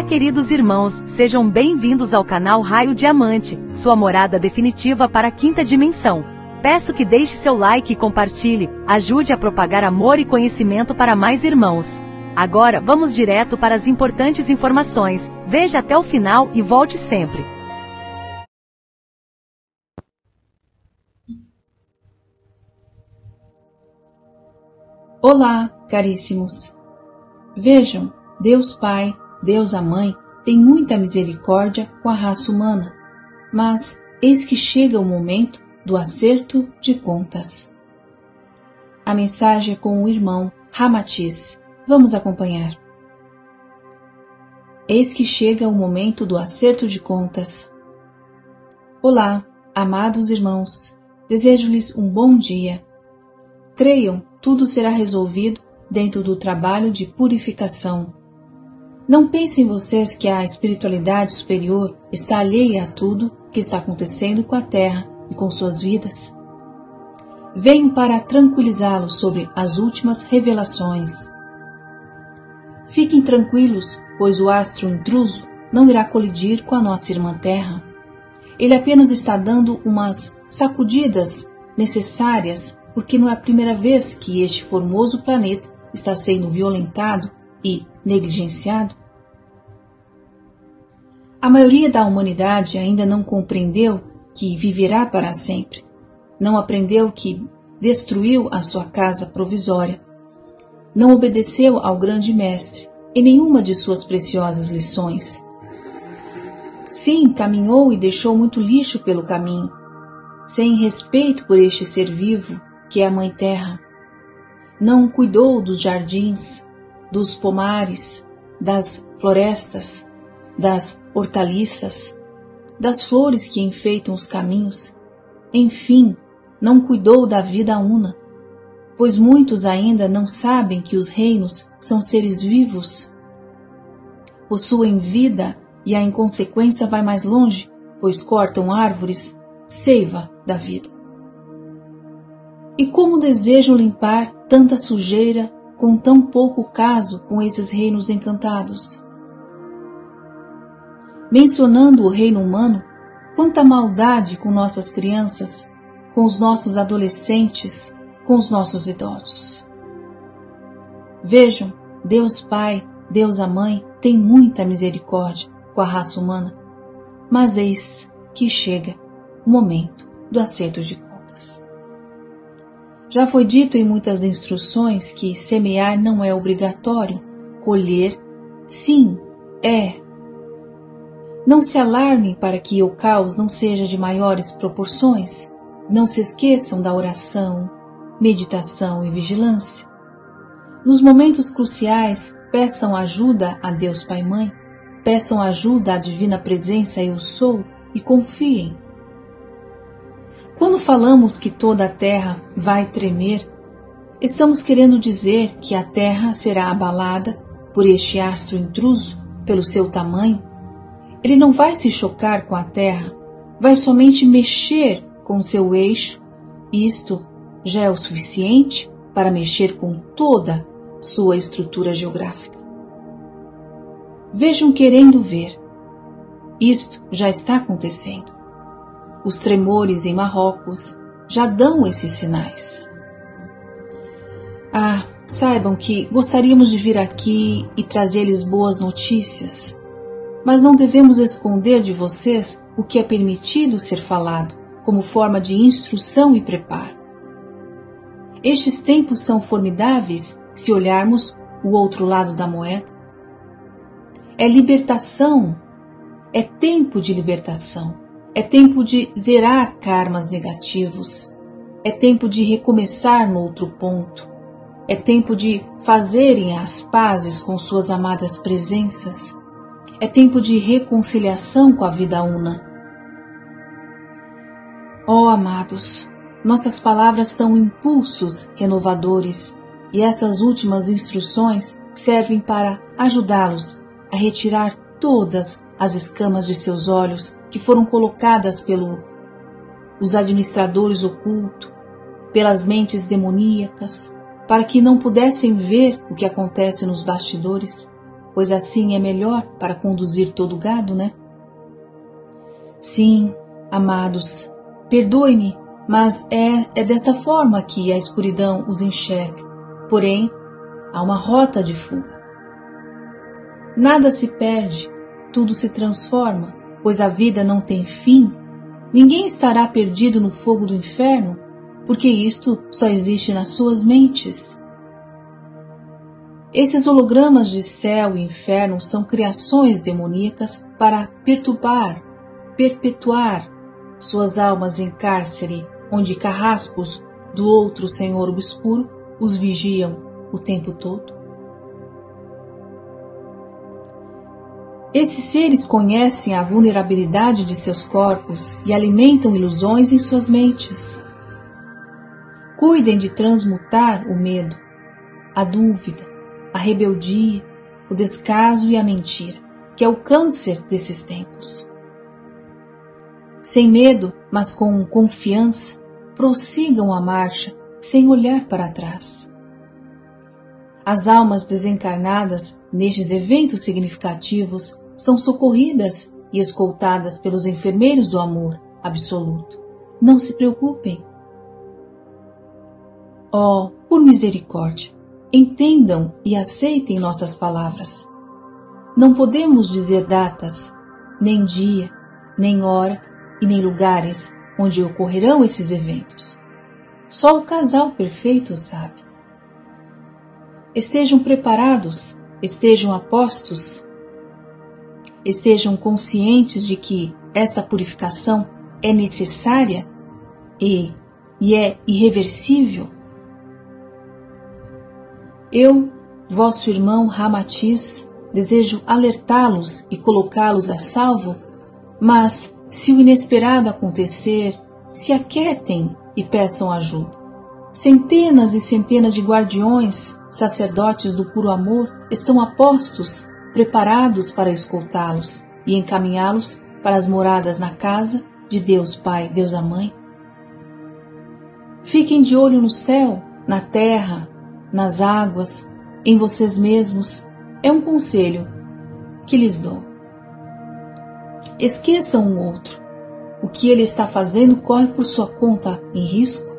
Olá, queridos irmãos, sejam bem-vindos ao canal Raio Diamante, sua morada definitiva para a quinta dimensão. Peço que deixe seu like e compartilhe, ajude a propagar amor e conhecimento para mais irmãos. Agora, vamos direto para as importantes informações. Veja até o final e volte sempre. Olá, caríssimos. Vejam, Deus Pai, Deus a Mãe, tem muita misericórdia com a raça humana, mas eis que chega o momento do acerto de contas. A mensagem é com o irmão Ramatiz. Vamos acompanhar. Eis que chega o momento do acerto de contas. Olá, amados irmãos. Desejo-lhes um bom dia. Creiam, tudo será resolvido dentro do trabalho de purificação. Não pensem vocês que a espiritualidade superior está alheia a tudo que está acontecendo com a Terra e com suas vidas. Venho para tranquilizá-los sobre as últimas revelações. Fiquem tranquilos, pois o astro intruso não irá colidir com a nossa irmã Terra. Ele apenas está dando umas sacudidas necessárias porque não é a primeira vez que este formoso planeta está sendo violentado e negligenciado? A maioria da humanidade ainda não compreendeu que viverá para sempre. Não aprendeu que destruiu a sua casa provisória. Não obedeceu ao grande mestre em nenhuma de suas preciosas lições. Sim, caminhou e deixou muito lixo pelo caminho, sem respeito por este ser vivo que é a Mãe Terra. Não cuidou dos jardins, dos pomares, das florestas, das hortaliças, das flores que enfeitam os caminhos. Enfim, não cuidou da vida una, pois muitos ainda não sabem que os reinos são seres vivos. Possuem vida e a inconsequência vai mais longe, pois cortam árvores, seiva da vida. E como desejam limpar tanta sujeira com tão pouco caso com esses reinos encantados? Mencionando o reino humano, quanta maldade com nossas crianças, com os nossos adolescentes, com os nossos idosos. Vejam, Deus Pai, Deus a Mãe tem muita misericórdia com a raça humana, mas eis que chega o momento do acerto de contas. Já foi dito em muitas instruções que semear não é obrigatório, colher, sim, é. Não se alarmem para que o caos não seja de maiores proporções. Não se esqueçam da oração, meditação e vigilância. Nos momentos cruciais, peçam ajuda a Deus Pai Mãe, peçam ajuda à Divina Presença Eu Sou e confiem quando falamos que toda a terra vai tremer, estamos querendo dizer que a terra será abalada por este astro intruso, pelo seu tamanho. Ele não vai se chocar com a terra, vai somente mexer com o seu eixo. Isto já é o suficiente para mexer com toda sua estrutura geográfica. Vejam querendo ver. Isto já está acontecendo. Os tremores em Marrocos já dão esses sinais. Ah, saibam que gostaríamos de vir aqui e trazer-lhes boas notícias, mas não devemos esconder de vocês o que é permitido ser falado, como forma de instrução e preparo. Estes tempos são formidáveis se olharmos o outro lado da moeda. É libertação, é tempo de libertação. É tempo de zerar karmas negativos. É tempo de recomeçar no outro ponto. É tempo de fazerem as pazes com suas amadas presenças. É tempo de reconciliação com a vida una. Ó oh, amados, nossas palavras são impulsos renovadores e essas últimas instruções servem para ajudá-los a retirar todas as escamas de seus olhos que foram colocadas pelo os administradores ocultos, pelas mentes demoníacas, para que não pudessem ver o que acontece nos bastidores, pois assim é melhor para conduzir todo o gado, né? Sim, amados, perdoe-me, mas é, é desta forma que a escuridão os enxerga. Porém, há uma rota de fuga. Nada se perde, tudo se transforma, pois a vida não tem fim. Ninguém estará perdido no fogo do inferno, porque isto só existe nas suas mentes. Esses hologramas de céu e inferno são criações demoníacas para perturbar, perpetuar suas almas em cárcere, onde carrascos do outro Senhor obscuro os vigiam o tempo todo. Esses seres conhecem a vulnerabilidade de seus corpos e alimentam ilusões em suas mentes. Cuidem de transmutar o medo, a dúvida, a rebeldia, o descaso e a mentira, que é o câncer desses tempos. Sem medo, mas com confiança, prossigam a marcha sem olhar para trás. As almas desencarnadas nestes eventos significativos são socorridas e escoltadas pelos enfermeiros do amor absoluto. Não se preocupem. Oh, por misericórdia, entendam e aceitem nossas palavras. Não podemos dizer datas, nem dia, nem hora e nem lugares onde ocorrerão esses eventos. Só o casal perfeito sabe. Estejam preparados, estejam apostos, estejam conscientes de que esta purificação é necessária e, e é irreversível. Eu, vosso irmão Ramatiz, desejo alertá-los e colocá-los a salvo, mas se o inesperado acontecer, se aquietem e peçam ajuda. Centenas e centenas de guardiões, sacerdotes do puro amor, estão apostos, preparados para escoltá-los e encaminhá-los para as moradas na casa de Deus Pai, Deus a Mãe. Fiquem de olho no céu, na terra, nas águas, em vocês mesmos. É um conselho que lhes dou. Esqueçam o outro. O que ele está fazendo corre por sua conta em risco.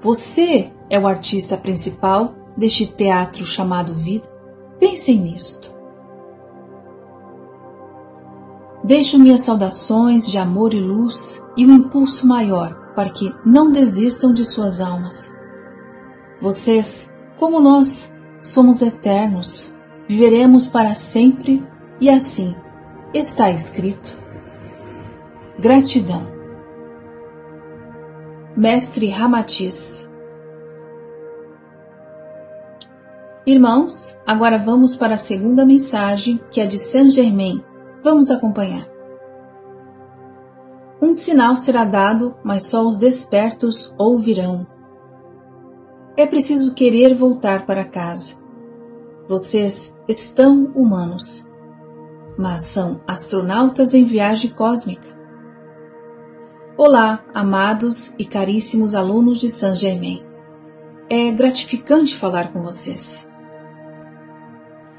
Você é o artista principal deste teatro chamado vida. Pensem nisto. Deixo minhas saudações de amor e luz e um impulso maior para que não desistam de suas almas. Vocês, como nós, somos eternos, viveremos para sempre e assim está escrito. Gratidão. Mestre Ramatiz Irmãos, agora vamos para a segunda mensagem, que é de Saint Germain. Vamos acompanhar. Um sinal será dado, mas só os despertos ouvirão. É preciso querer voltar para casa. Vocês estão humanos mas são astronautas em viagem cósmica. Olá, amados e caríssimos alunos de Saint Germain. É gratificante falar com vocês.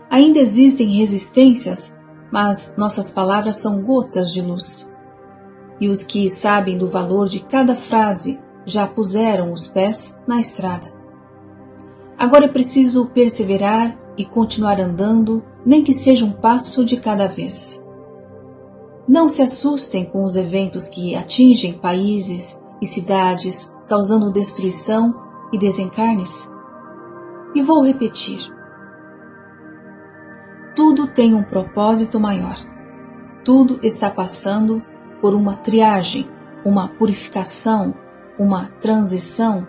Ainda existem resistências, mas nossas palavras são gotas de luz. E os que sabem do valor de cada frase já puseram os pés na estrada. Agora é preciso perseverar e continuar andando nem que seja um passo de cada vez. Não se assustem com os eventos que atingem países e cidades, causando destruição e desencarnes. E vou repetir. Tudo tem um propósito maior. Tudo está passando por uma triagem, uma purificação, uma transição,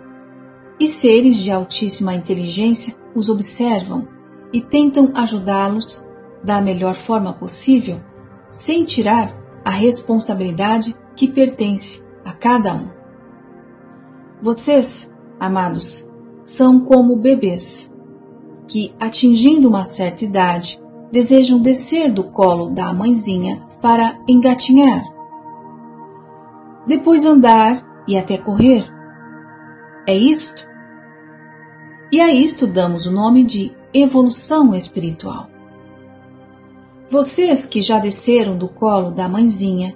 e seres de altíssima inteligência os observam e tentam ajudá-los da melhor forma possível, sem tirar a responsabilidade que pertence a cada um. Vocês, amados, são como bebês que, atingindo uma certa idade, desejam descer do colo da mãezinha para engatinhar, depois andar e até correr. É isto? E a isto damos o nome de evolução espiritual. Vocês que já desceram do colo da mãezinha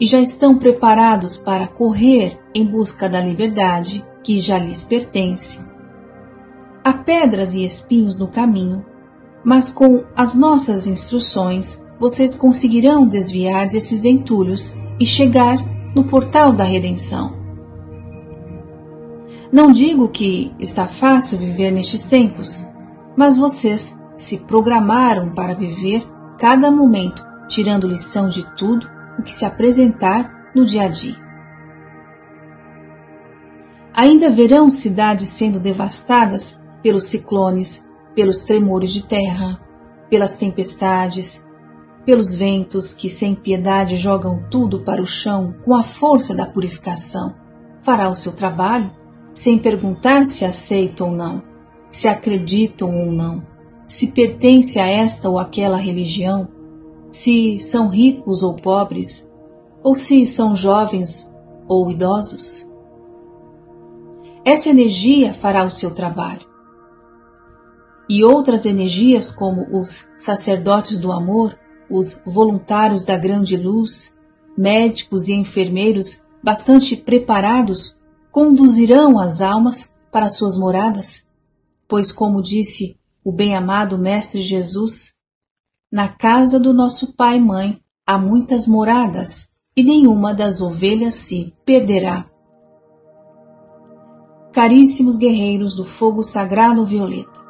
e já estão preparados para correr em busca da liberdade que já lhes pertence. Há pedras e espinhos no caminho, mas com as nossas instruções vocês conseguirão desviar desses entulhos e chegar no portal da redenção. Não digo que está fácil viver nestes tempos, mas vocês se programaram para viver cada momento, tirando lição de tudo o que se apresentar no dia a dia. Ainda verão cidades sendo devastadas pelos ciclones, pelos tremores de terra, pelas tempestades, pelos ventos que sem piedade jogam tudo para o chão com a força da purificação. Fará o seu trabalho sem perguntar se aceita ou não, se acreditam ou não, se pertence a esta ou aquela religião, se são ricos ou pobres, ou se são jovens ou idosos. Essa energia fará o seu trabalho. E outras energias, como os sacerdotes do amor, os voluntários da grande luz, médicos e enfermeiros bastante preparados, conduzirão as almas para suas moradas, pois, como disse o bem-amado Mestre Jesus, na casa do nosso Pai e Mãe há muitas moradas, e nenhuma das ovelhas se perderá. Caríssimos guerreiros do fogo sagrado violeta,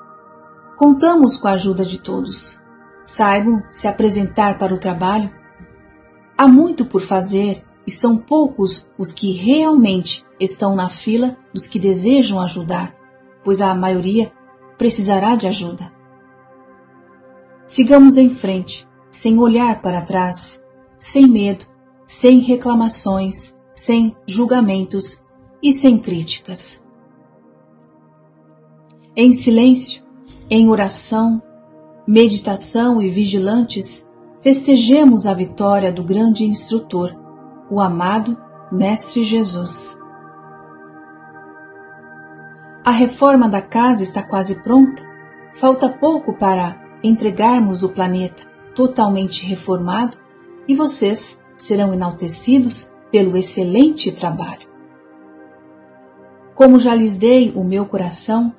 contamos com a ajuda de todos saibam se apresentar para o trabalho. Há muito por fazer e são poucos os que realmente estão na fila dos que desejam ajudar, pois a maioria precisará de ajuda. Sigamos em frente, sem olhar para trás, sem medo, sem reclamações, sem julgamentos e sem críticas. Em silêncio, em oração, meditação e vigilantes, festejemos a vitória do grande instrutor, o amado Mestre Jesus. A reforma da casa está quase pronta. Falta pouco para entregarmos o planeta totalmente reformado e vocês serão enaltecidos pelo excelente trabalho. Como já lhes dei o meu coração,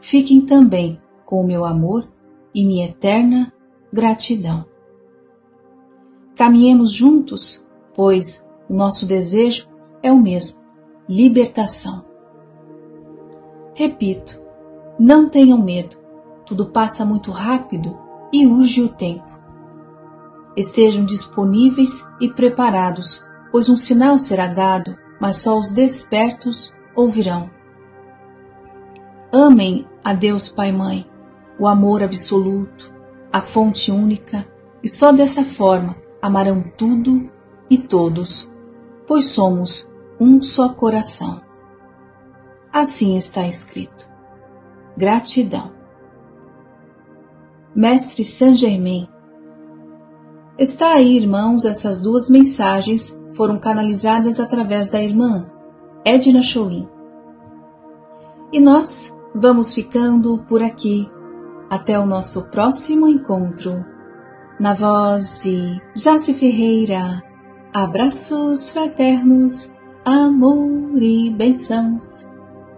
fiquem também com o meu amor e minha eterna gratidão. Caminhemos juntos, pois o nosso desejo é o mesmo: libertação. Repito, não tenham medo, tudo passa muito rápido e urge o tempo. Estejam disponíveis e preparados, pois um sinal será dado, mas só os despertos ouvirão. Amem a Deus Pai Mãe o amor absoluto, a fonte única, e só dessa forma amarão tudo e todos, pois somos um só coração. Assim está escrito. Gratidão. Mestre Saint Germain. Está aí, irmãos, essas duas mensagens foram canalizadas através da irmã Edna Chouin. E nós vamos ficando por aqui até o nosso próximo encontro. Na voz de Jace Ferreira, abraços fraternos, amor e bênçãos,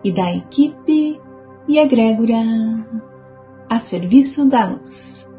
e da equipe e egrégora a serviço da luz.